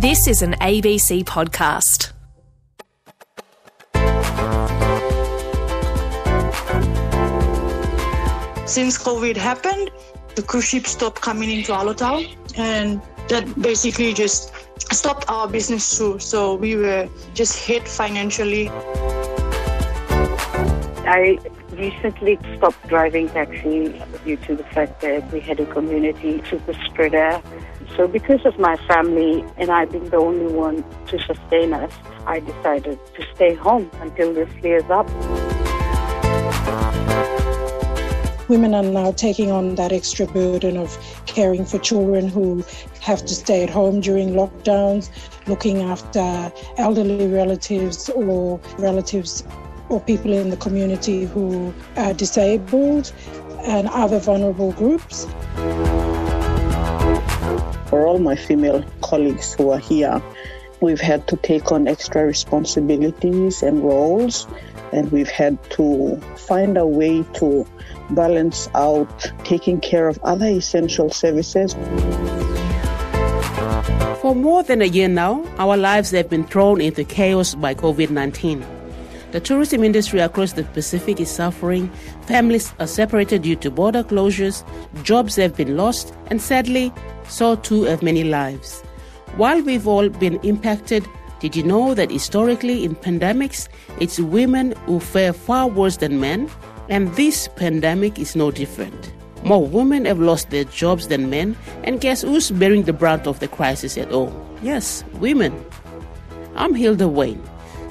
This is an ABC podcast. Since COVID happened, the cruise ships stopped coming into Alotau, and that basically just stopped our business too. So we were just hit financially. I recently stopped driving taxi due to the fact that we had a community super spreader. So because of my family and I being the only one to sustain us, I decided to stay home until this clears up. Women are now taking on that extra burden of caring for children who have to stay at home during lockdowns, looking after elderly relatives or relatives or people in the community who are disabled and other vulnerable groups. For all my female colleagues who are here, we've had to take on extra responsibilities and roles, and we've had to find a way to balance out taking care of other essential services. For more than a year now, our lives have been thrown into chaos by COVID 19. The tourism industry across the Pacific is suffering, families are separated due to border closures, jobs have been lost, and sadly, so too have many lives. While we've all been impacted, did you know that historically in pandemics, it's women who fare far worse than men? And this pandemic is no different. More women have lost their jobs than men, and guess who's bearing the brunt of the crisis at all? Yes, women. I'm Hilda Wayne.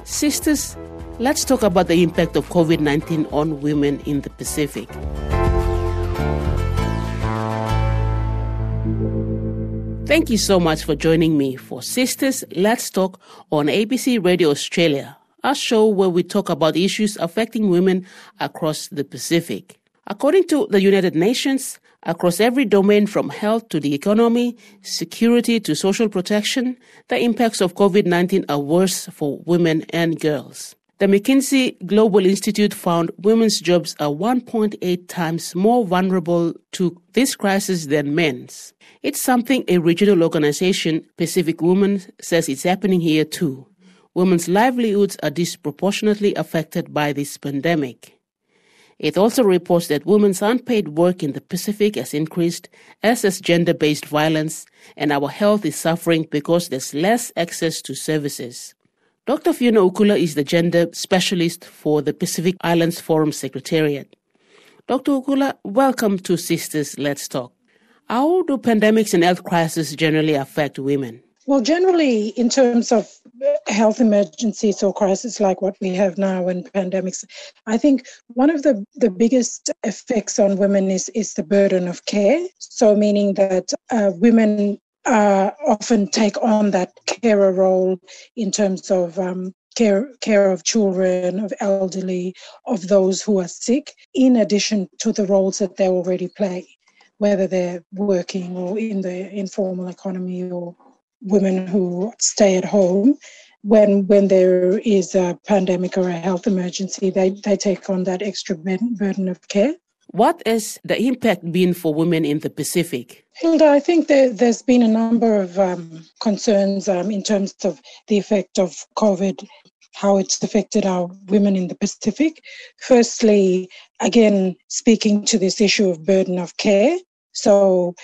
Sisters, let's talk about the impact of COVID 19 on women in the Pacific. Thank you so much for joining me for Sistas Let's Talk on ABC Radio Australia, a show where we talk about issues affecting women across the Pacific. According to the United Nations, across every domain from health to the economy, security to social protection, the impacts of COVID 19 are worse for women and girls. The McKinsey Global Institute found women's jobs are 1.8 times more vulnerable to this crisis than men's. It's something a regional organization, Pacific Women, says it's happening here too. Women's livelihoods are disproportionately affected by this pandemic. It also reports that women's unpaid work in the Pacific has increased, as has gender based violence, and our health is suffering because there's less access to services. Dr. Fiona Ukula is the gender specialist for the Pacific Islands Forum Secretariat. Dr. Ukula, welcome to Sistas Let's Talk. How do pandemics and health crises generally affect women? Well, generally, in terms of health emergencies or crises like what we have now in pandemics, I think one of the, the biggest effects on women is, is the burden of care. So, meaning that uh, women uh, often take on that carer role in terms of um, care, care of children, of elderly, of those who are sick, in addition to the roles that they already play whether they're working or in the informal economy or women who stay at home. When when there is a pandemic or a health emergency they, they take on that extra burden of care what has the impact been for women in the pacific hilda i think there, has been a number of um, concerns um, in terms of the effect of covid how it's affected our women in the Pacific. Firstly, again, speaking to this issue of burden of care, so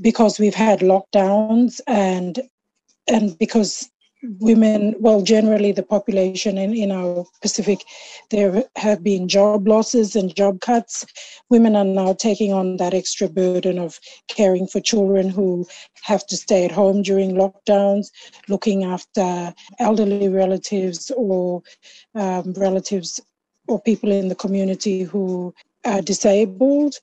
because we've had lockdowns and and because women well generally the population in, in our pacific there have been job losses and job cuts women are now taking on that extra burden of caring for children who have to stay at home during lockdowns looking after elderly relatives or um, relatives or people in the community who are disabled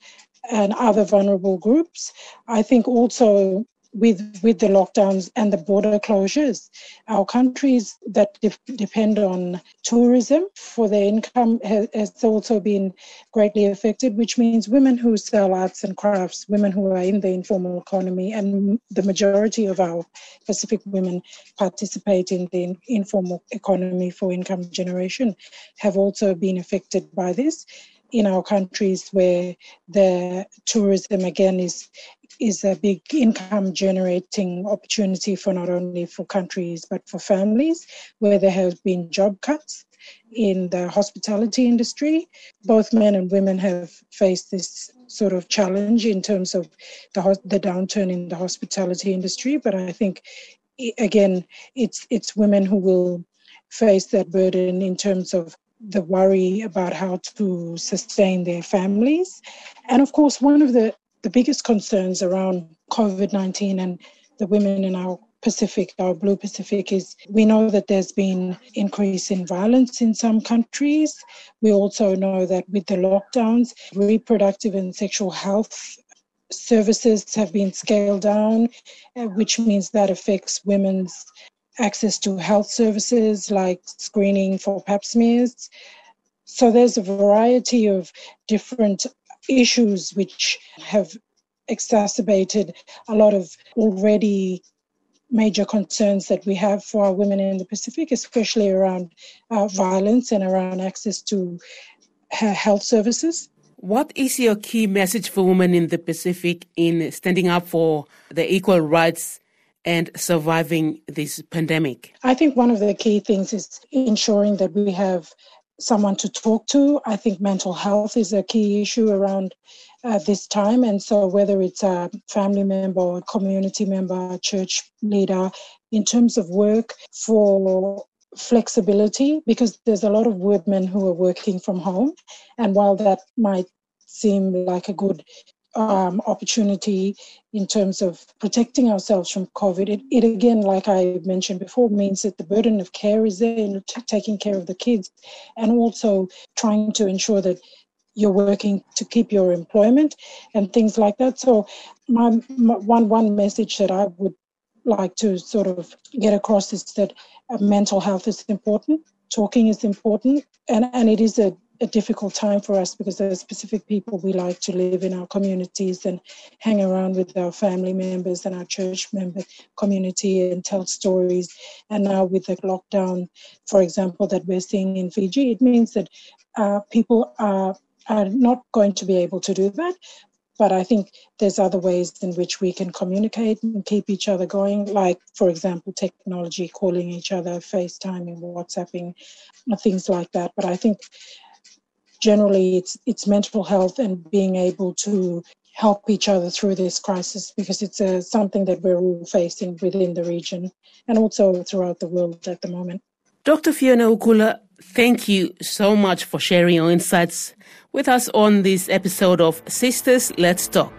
and other vulnerable groups. I think also with with the lockdowns and the border closures, our countries that de- depend on tourism for their income has, has, also been greatly affected. Which means women who sell arts and crafts, women who are in the informal economy, and the majority of our Pacific women participate in the informal economy for income generation, have also been affected by this in our countries where the tourism again is is a big income generating opportunity for not only for countries but for families where there have been job cuts in the hospitality industry. Both men and women have faced this sort of challenge in terms of the, the downturn in the hospitality industry. But I think, again, it's it's women who will face that burden in terms of the worry about how to sustain their families. And of course, one of the, the biggest concerns around COVID 19 and the women in our Pacific, our Blue Pacific, is we know that there's been increase in violence in some countries. We also know that with the lockdowns, reproductive and sexual health services have been scaled down, uh, which means that affects women's access to health services like screening for pap smears. So there's a variety of different issues which have exacerbated a lot of already major concerns that we have for our women in the Pacific, especially around uh, violence and around access to health services. What is your key message for women in the Pacific in standing up for the equal rights and surviving this pandemic? I think one of the key things is ensuring that we have someone to talk to. I think mental health is a key issue around at this time. And so, whether it's a family member or community member, church leader, in terms of work for flexibility, because there's a lot of women who are working from home. And while that might seem like a good um, opportunity in terms of protecting ourselves from COVID. It, it, again, like I mentioned before, means that the burden of care is there in t- taking care of the kids and also trying to ensure that you're working to keep your employment and things like that. So, my, my one one message that I would like to sort of get across is that uh, mental health is important, talking is important, and and it is a a difficult time for us because there are specific people we like to live in our communities and hang around with our family members and our church member community and tell stories. And now with the lockdown, for example, that we're seeing in Fiji, it means that uh, people are are not going to be able to do that. But I think there's other ways in which we can communicate and keep each other going, like, for example, technology, calling each other, FaceTiming, WhatsApping, things like that. But I think generally it's, it's mental health and being able to help each other through this crisis because it's uh, something that we're all facing within the region and also throughout the world at the moment. Dr. Fiona Ukula, thank you so much for sharing your insights with us on this episode of Sistas Let's Talk.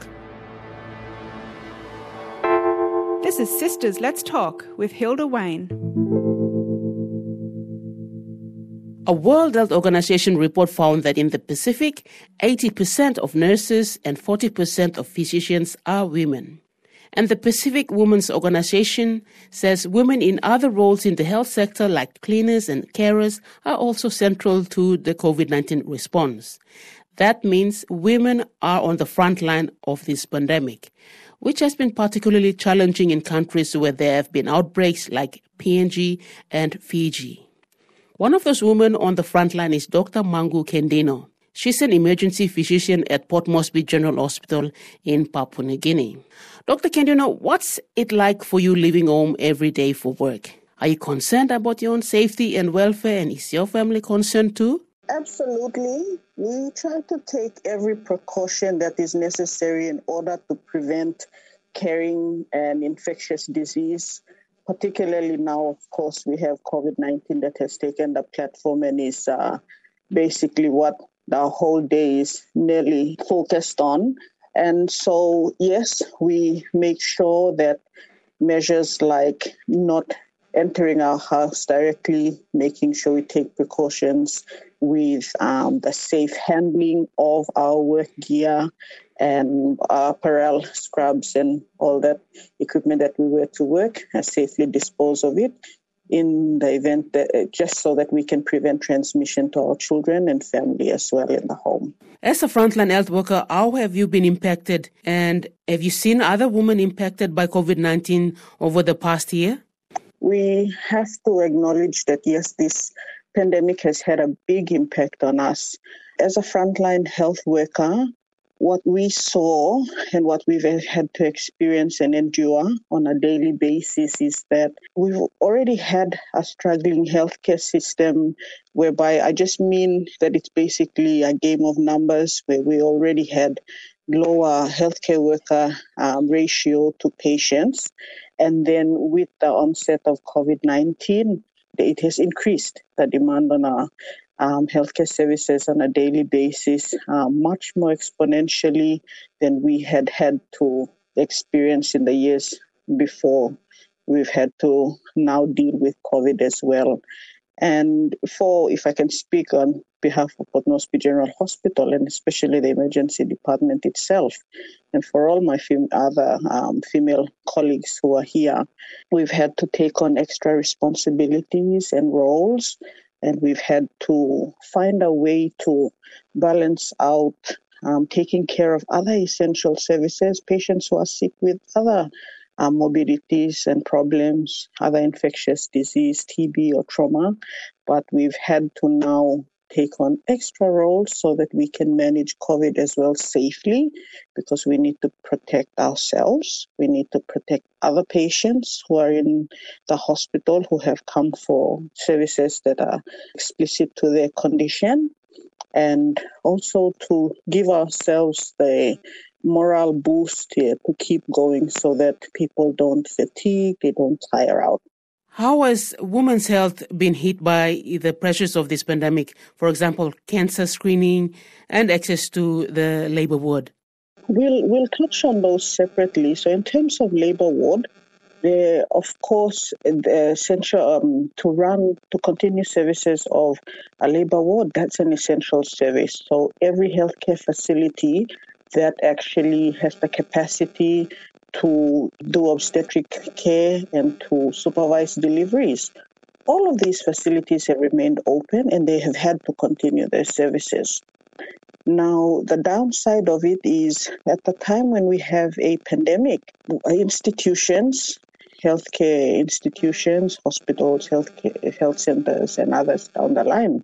This is Sistas Let's Talk with Hilda Wayne. A World Health Organization report found that in the Pacific, 80% of nurses and 40% of physicians are women. And the Pacific Women's Organization says women in other roles in the health sector, like cleaners and carers, are also central to the COVID 19 response. That means women are on the front line of this pandemic, which has been particularly challenging in countries where there have been outbreaks like PNG and Fiji. One of those women on the front line is Dr. Mangu Kendino. She's an emergency physician at Port Moresby General Hospital in Papua New Guinea. Dr. Kendino, what's it like for you leaving home every day for work? Are you concerned about your own safety and welfare, and is your family concerned too? Absolutely. We try to take every precaution that is necessary in order to prevent carrying an infectious disease. Particularly now, of course, we have COVID 19 that has taken the platform and is uh, basically what the whole day is nearly focused on. And so, yes, we make sure that measures like not entering our house directly, making sure we take precautions with um, the safe handling of our work gear and our apparel, scrubs, and all that equipment that we wear to work, and safely dispose of it in the event that, uh, just so that we can prevent transmission to our children and family as well in the home. As a frontline health worker, how have you been impacted and have you seen other women impacted by COVID 19 over the past year? We have to acknowledge that yes, this pandemic has had a big impact on us. As a frontline health worker, what we saw and what we've had to experience and endure on a daily basis is that we've already had a struggling healthcare system whereby I just mean that it's basically a game of numbers where we already had lower healthcare worker um, ratio to patients. And then with the onset of COVID 19, it has increased the demand on our um, healthcare services on a daily basis uh, much more exponentially than we had had to experience in the years before. We've had to now deal with COVID as well. And for, if I can speak on behalf of Moresby General Hospital and especially the emergency department itself, and for all my fem- other um, female colleagues who are here, we've had to take on extra responsibilities and roles and we've had to find a way to balance out um, taking care of other essential services, patients who are sick with other uh, morbidities and problems, other infectious disease, TB or trauma. But we've had to now take on extra roles so that we can manage COVID as well safely because we need to protect ourselves. We need to protect other patients who are in the hospital who have come for services that are explicit to their condition. And also to give ourselves the moral boost here to keep going so that people don't fatigue, they don't tire out. How has women's health been hit by the pressures of this pandemic? For example, cancer screening and access to the labor ward. We'll we'll touch on those separately. So, in terms of labor ward, the, of course, the essential um, to run to continue services of a labor ward. That's an essential service. So, every healthcare facility that actually has the capacity to do obstetric care and to supervise deliveries. All of these facilities have remained open and they have had to continue their services. Now, the downside of it is at the time when we have a pandemic, institutions, healthcare institutions, hospitals, health, health centers, and others down the line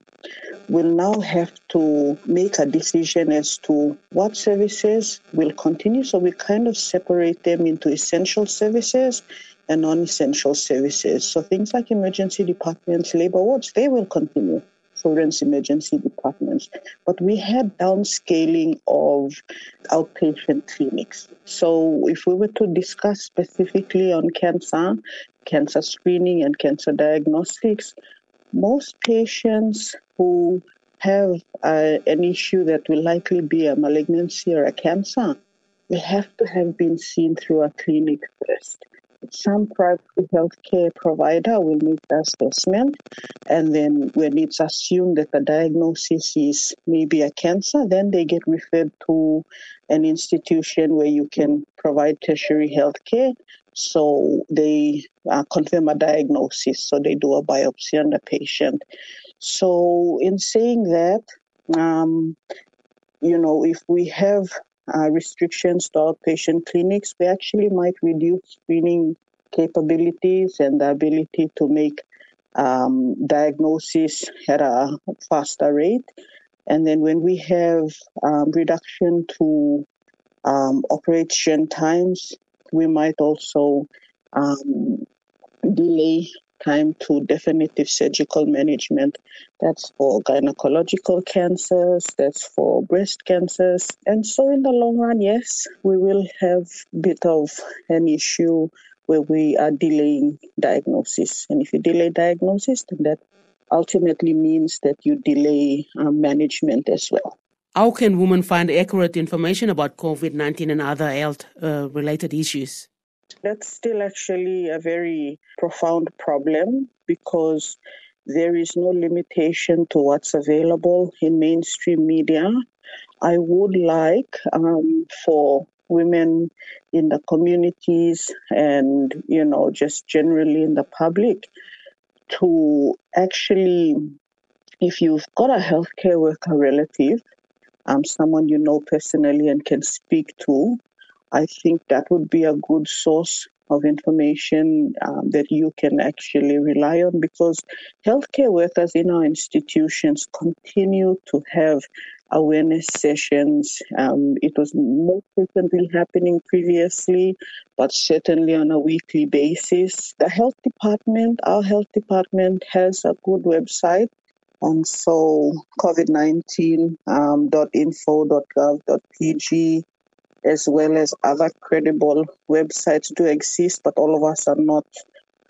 will now have to make a decision as to what services will continue. So we kind of separate them into essential services and non-essential services. So things like emergency departments, labor wards, they will continue. Children's emergency departments, but we had downscaling of outpatient clinics. So, if we were to discuss specifically on cancer, cancer screening, and cancer diagnostics, most patients who have uh, an issue that will likely be a malignancy or a cancer will have to have been seen through a clinic first. Some private healthcare provider will make the assessment, and then when it's assumed that the diagnosis is maybe a cancer, then they get referred to an institution where you can provide tertiary healthcare so they uh, confirm a diagnosis. So they do a biopsy on the patient. So in saying that, um, you know, if we have uh, restrictions to outpatient clinics, we actually might reduce screening capabilities and the ability to make um, diagnosis at a faster rate. And then when we have um, reduction to um, operation times, we might also um, delay time to definitive surgical management. That's for gynecological cancers, that's for breast cancers. And so in the long run, yes, we will have a bit of an issue where we are delaying diagnosis. And if you delay diagnosis, then that ultimately means that you delay uh, management as well. How can women find accurate information about COVID 19 and other health uh, related issues? That's still actually a very profound problem because there is no limitation to what's available in mainstream media. I would like um, for women in the communities and, you know, just generally in the public to actually, if you've got a healthcare worker relative, um, someone you know personally and can speak to, I think that would be a good source of information um, that you can actually rely on because healthcare workers in our institutions continue to have awareness sessions. Um, it was more frequently happening previously, but certainly on a weekly basis. The health department, our health department, has a good website. And so covid19.info.gov.pg um, as well as other credible websites do exist, but all of us are not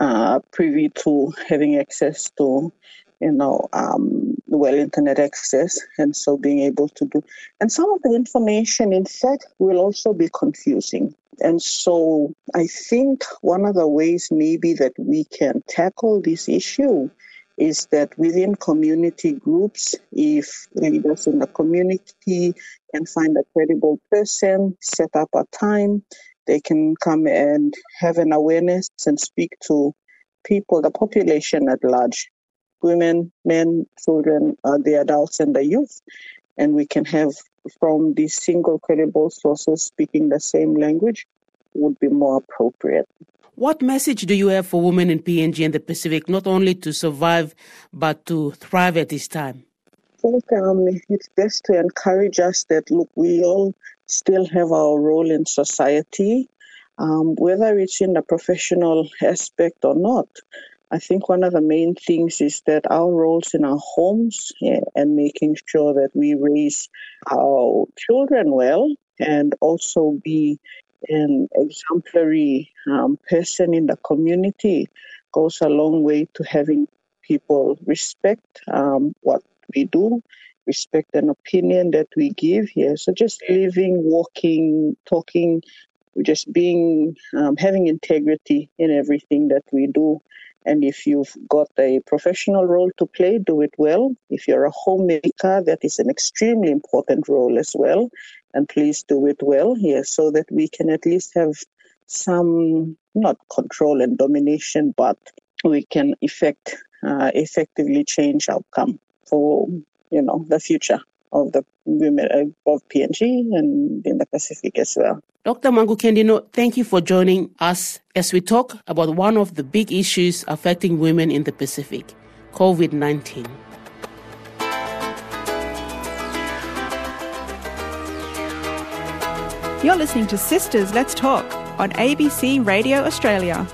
uh, privy to having access to, you know, um, well internet access, and so being able to do. And some of the information, in fact, will also be confusing. And so I think one of the ways maybe that we can tackle this issue is that within community groups, if leaders in the community can find a credible person, set up a time, they can come and have an awareness and speak to people, the population at large women, men, children, uh, the adults, and the youth. And we can have from these single credible sources speaking the same language would be more appropriate. What message do you have for women in PNG and the Pacific, not only to survive, but to thrive at this time? Think um, it's best to encourage us that, look, we all still have our role in society, um, whether it's in the professional aspect or not. I think one of the main things is that our roles in our homes yeah, and making sure that we raise our children well and also be an exemplary um, person in the community goes a long way to having people respect um, what we do, respect an opinion that we give here. So just living, walking, talking, just being, um, having integrity in everything that we do. And if you've got a professional role to play, do it well. If you're a homemaker, that is an extremely important role as well and please do it well here so that we can at least have some not control and domination, but we can effect uh, effectively change outcome for you know the future of the women uh, of PNG and in the Pacific as well. Dr. Mangu Kendino, thank you for joining us as we talk about one of the big issues affecting women in the Pacific, COVID 19. You're listening to Sistas Let's Talk on ABC Radio Australia.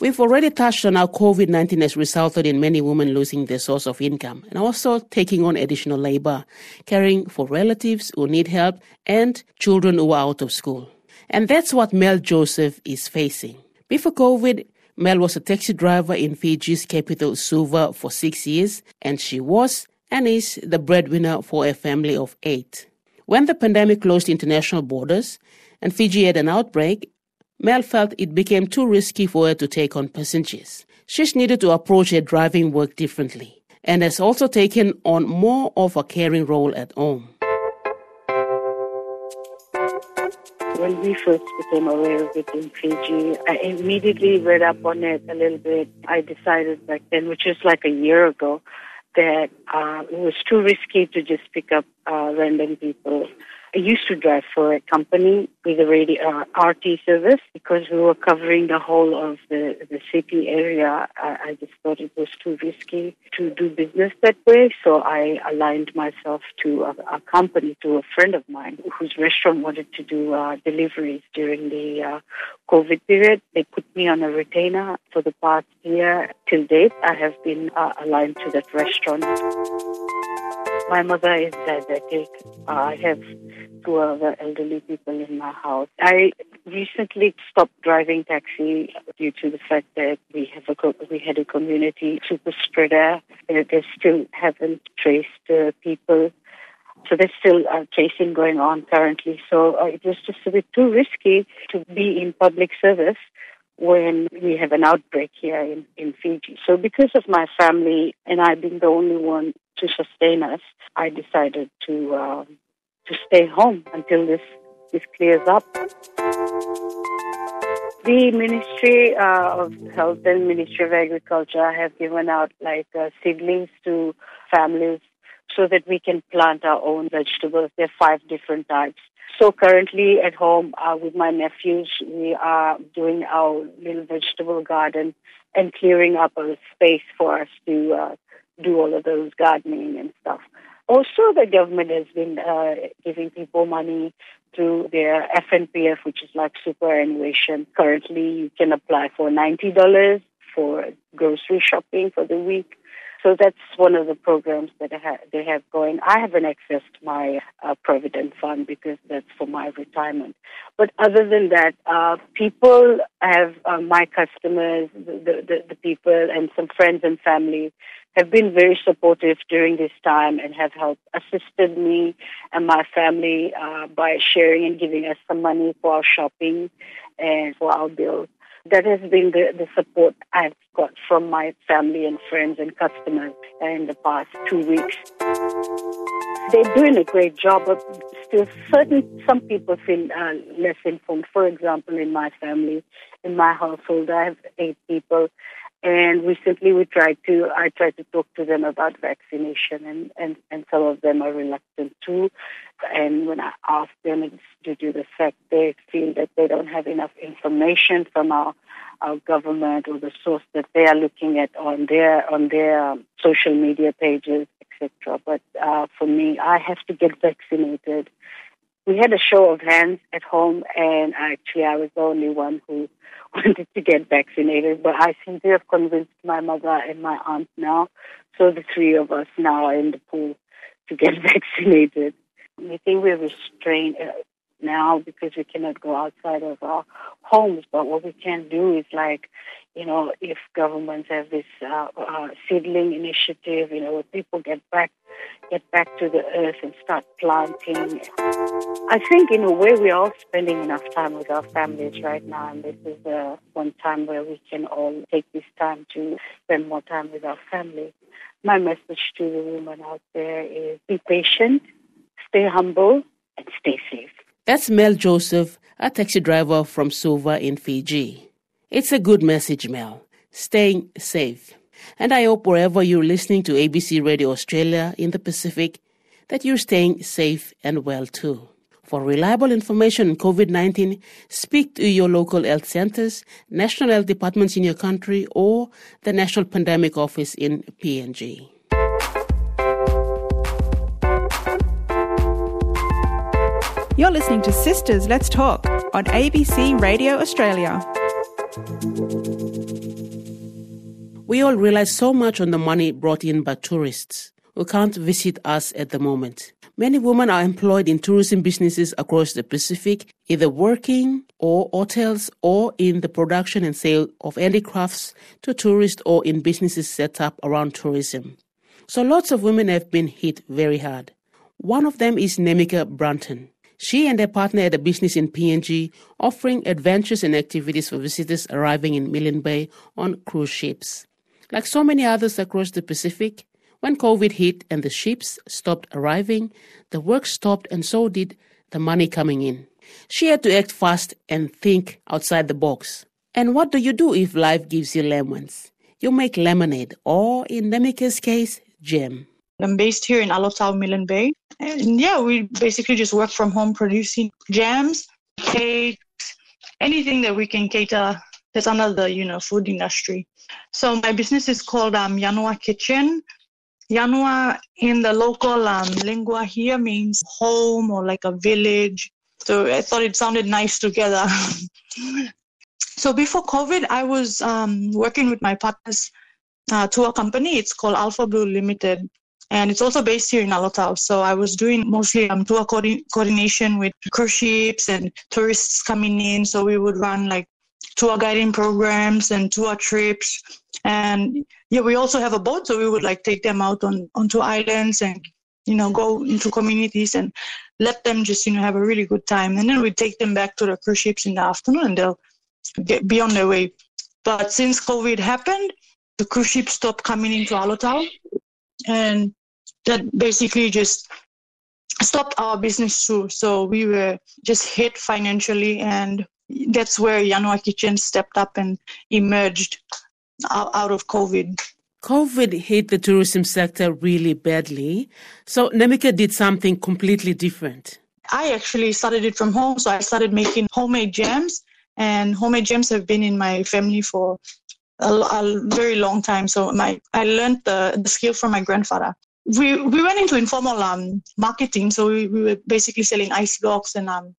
We've already touched on how COVID 19 has resulted in many women losing their source of income and also taking on additional labor, caring for relatives who need help and children who are out of school. And that's what Mel Joseph is facing. Before COVID, Mel was a taxi driver in Fiji's capital, Suva, for six years, and she was and is the breadwinner for a family of eight. When the pandemic closed international borders and Fiji had an outbreak, Mel felt it became too risky for her to take on passengers. She's needed to approach her driving work differently and has also taken on more of a caring role at home. When we first became aware of it in Fiji, I immediately read up on it a little bit. I decided back then, which was like a year ago, that uh, it was too risky to just pick up uh, random people I used to drive for a company with a radio uh, RT service because we were covering the whole of the, the city area. I, I just thought it was too risky to do business that way, so I aligned myself to a, a company, to a friend of mine whose restaurant wanted to do uh, deliveries during the uh, COVID period. They put me on a retainer for the past year. Till date, I have been uh, aligned to that restaurant. My mother is diabetic. I have two other elderly people in my house. I recently stopped driving taxi due to the fact that we have a we had a community super spreader. They still haven't traced uh, people. So there's still a tracing going on currently. So uh, it was just a bit too risky to be in public service when we have an outbreak here in, in Fiji. So because of my family and I being the only one to sustain us, I decided to uh, to stay home until this this clears up. The Ministry uh, of Health and Ministry of Agriculture have given out like uh, seedlings to families so that we can plant our own vegetables. There are five different types. So currently at home uh, with my nephews, we are doing our little vegetable garden and clearing up a space for us to uh, do all of those gardening and stuff. Also, the government has been uh, giving people money through their FNPF, which is like superannuation. Currently, you can apply for $90 for grocery shopping for the week. So that's one of the programs that they have going. I haven't accessed my uh, provident fund because that's for my retirement. But other than that, uh, people have uh, my customers, the, the, the people, and some friends and family have been very supportive during this time and have helped assisted me and my family uh, by sharing and giving us some money for our shopping and for our bills. That has been the, the support I've got from my family and friends and customers in the past two weeks. They're doing a great job, but still, certain some people feel uh, less informed. For example, in my family, in my household, I have eight people, and recently we tried to, I tried to talk to them about vaccination and, and, and some of them are reluctant too. And when I ask them, to the fact they feel that they don't have enough information from our, our government or the source that they are looking at on their, on their um, social media pages, etc. But uh, for me, I have to get vaccinated we had a show of hands at home, and actually, I was the only one who wanted to get vaccinated. But I seem to have convinced my mother and my aunt now, so the three of us now are in the pool to get vaccinated. We think we're restrained uh, now because we cannot go outside of our homes. But what we can do is like, you know, if governments have this uh, uh, seedling initiative, you know, where people get back get back to the earth and start planting. I think in a way we're all spending enough time with our families right now, and this is uh, one time where we can all take this time to spend more time with our family. My message to the women out there is be patient, stay humble, and stay safe. That's Mel Joseph, a taxi driver from Suva in Fiji. It's a good message, Mel. Staying safe. And I hope wherever you're listening to ABC Radio Australia in the Pacific, that you're staying safe and well too. For reliable information on COVID 19, speak to your local health centers, national health departments in your country, or the National Pandemic Office in PNG. You're listening to Sistas Let's Talk on ABC Radio Australia. We all rely so much on the money brought in by tourists who can't visit us at the moment. Many women are employed in tourism businesses across the Pacific, either working or hotels or in the production and sale of handicrafts to tourists or in businesses set up around tourism. So lots of women have been hit very hard. One of them is Nemika Brunton. She and her partner had a business in PNG offering adventures and activities for visitors arriving in Milne Bay on cruise ships. Like so many others across the Pacific, when COVID hit and the ships stopped arriving, the work stopped and so did the money coming in. She had to act fast and think outside the box. And what do you do if life gives you lemons? You make lemonade, or in Nemika's case, jam. I'm based here in Alotau, Milne Bay. And yeah, we basically just work from home producing jams, cakes, anything that we can cater that's under the, you know, food industry. So my business is called um, Yanua Kitchen. Yanua in the local um, lingua here means home or like a village. So I thought it sounded nice together. so before COVID, I was um, working with my partner's uh, a company. It's called Alpha Blue Limited. And it's also based here in Alotau. So I was doing mostly um, tour co- coordination with cruise ships and tourists coming in. So we would run like tour guiding programs and tour trips. And yeah, we also have a boat, so we would like take them out on onto islands and you know go into communities and let them just you know have a really good time. And then we take them back to the cruise ships in the afternoon, and they'll get be on their way. But since COVID happened, the cruise ships stopped coming into Alotau, and that basically just stopped our business too. So we were just hit financially, and that's where Yanua Kitchen stepped up and emerged out of COVID. COVID hit the tourism sector really badly. So Nemika did something completely different. I actually started it from home. So I started making homemade jams, and homemade jams have been in my family for a, a very long time. So my I learned the, the skill from my grandfather. We we went into informal um, marketing. So we, we were basically selling ice blocks and um,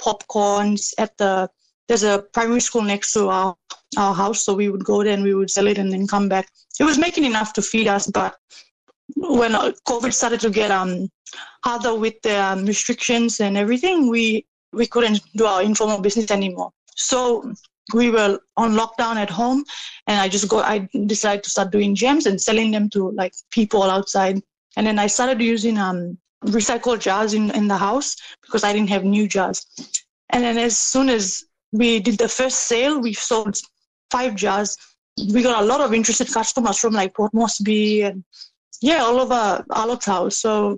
popcorns at the there's a primary school next to our our house. So we would go there and we would sell it and then come back. It was making enough to feed us, but when uh, COVID started to get um harder with the um, restrictions and everything, we we couldn't do our informal business anymore. So we were on lockdown at home and i just go i decided to start doing gems and selling them to like people outside and then i started using um recycled jars in, in the house because i didn't have new jars and then as soon as we did the first sale we sold five jars we got a lot of interested customers from like port moresby and yeah all over Alotau. so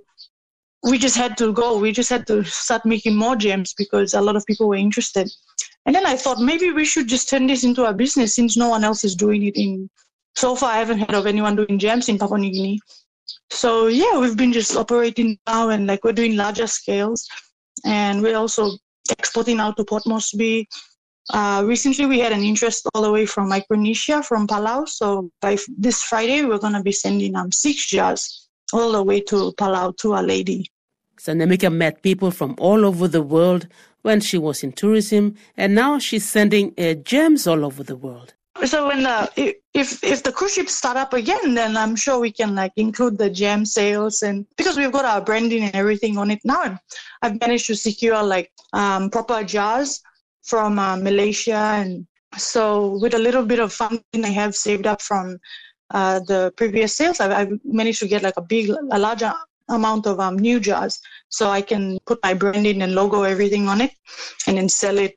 we just had to go we just had to start making more gems because a lot of people were interested and then I thought maybe we should just turn this into a business since no one else is doing it in. So far, I haven't heard of anyone doing gems in Papua New Guinea. So yeah, we've been just operating now, and like we're doing larger scales, and we're also exporting out to Port Moresby. Uh, recently, we had an interest all the way from Micronesia, from Palau. So by this Friday, we're going to be sending um, six jars all the way to Palau to a lady. So Nemika met people from all over the world when she was in tourism, and now she's sending uh, gems all over the world. So when the if if the cruise ships start up again, then I'm sure we can like include the gem sales and because we've got our branding and everything on it now. I've managed to secure like um, proper jars from uh, Malaysia, and so with a little bit of funding I have saved up from uh, the previous sales, I've, I've, managed to get like a big, a larger amount of um, new jars so I can put my branding and logo, everything on it, and then sell it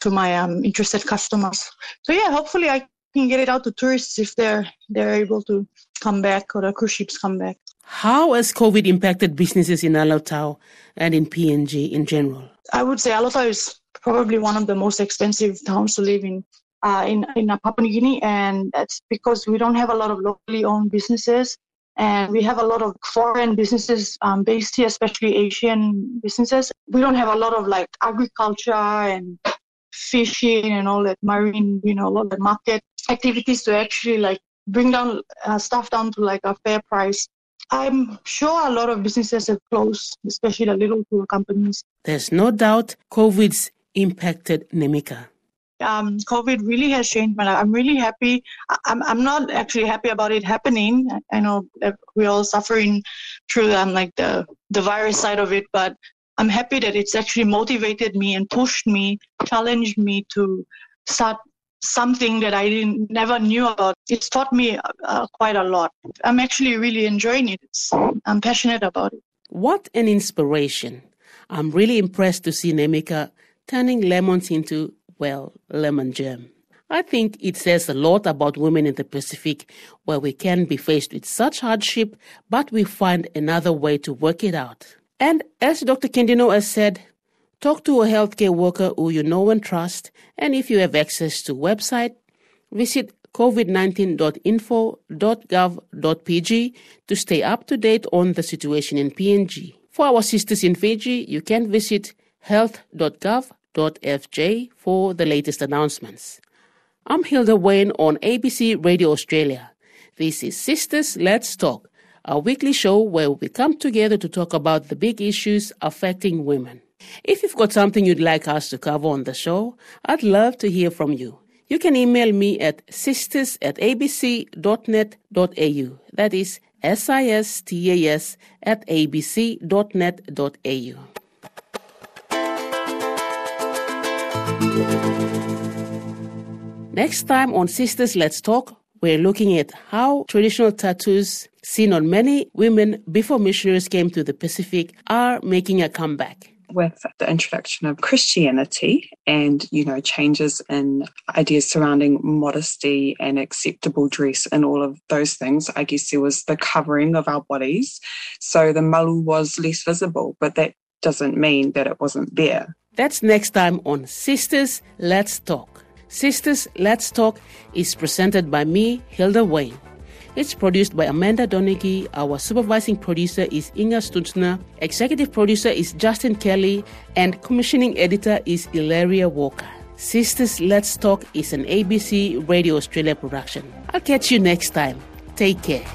to my um, interested customers. So yeah, hopefully I can get it out to tourists if they're they're able to come back or the cruise ships come back. How has COVID impacted businesses in Alotau and in PNG in general? I would say Alotau is probably one of the most expensive towns to live in. Uh, in in Papua New Guinea, and that's because we don't have a lot of locally owned businesses. And we have a lot of foreign businesses um, based here, especially Asian businesses. We don't have a lot of like agriculture and fishing and all that marine, you know, a lot of market activities to actually like bring down uh, stuff down to like a fair price. I'm sure a lot of businesses have closed, especially the little tour companies. There's no doubt COVID's impacted Nemika um, COVID really has changed my life. I'm really happy. I'm, I'm not actually happy about it happening. I know we're all suffering through um, like the, the virus side of it, but I'm happy that it's actually motivated me and pushed me, challenged me to start something that I didn't never knew about. It's taught me uh, quite a lot. I'm actually really enjoying it. It's, I'm passionate about it. What an inspiration. I'm really impressed to see Nemika turning lemons into well, lemon jam. I think it says a lot about women in the Pacific where we can be faced with such hardship, but we find another way to work it out. And as Dr. Kendino has said, talk to a healthcare worker who you know and trust, and if you have access to website, visit covid19.info.gov.pg to stay up to date on the situation in PNG. For our sisters in Fiji, you can visit health.gov.fj for the latest announcements. I'm Hilda Wayne on ABC Radio Australia. This is Sistas Let's Talk, a weekly show where we come together to talk about the big issues affecting women. If you've got something you'd like us to cover on the show, I'd love to hear from you. You can email me at sistas at abc.net.au. That is S-I-S-T-A-S at abc.net.au. Next time on Sistas Let's Talk, we're looking at how traditional tattoos seen on many women before missionaries came to the Pacific are making a comeback with the introduction of Christianity and, you know, changes in ideas surrounding modesty and acceptable dress and all of those things, I guess there was the covering of our bodies. So the malu was less visible, but that doesn't mean that it wasn't there. That's next time on Sistas Let's Talk. Sistas Let's Talk is presented by me, Hilda Wayne. It's produced by Amanda Donaghy. Our supervising producer is Inga Stünzner. Executive producer is Justin Kelly. And commissioning editor is Ilaria Walker. Sistas Let's Talk is an ABC Radio Australia production. I'll catch you next time. Take care.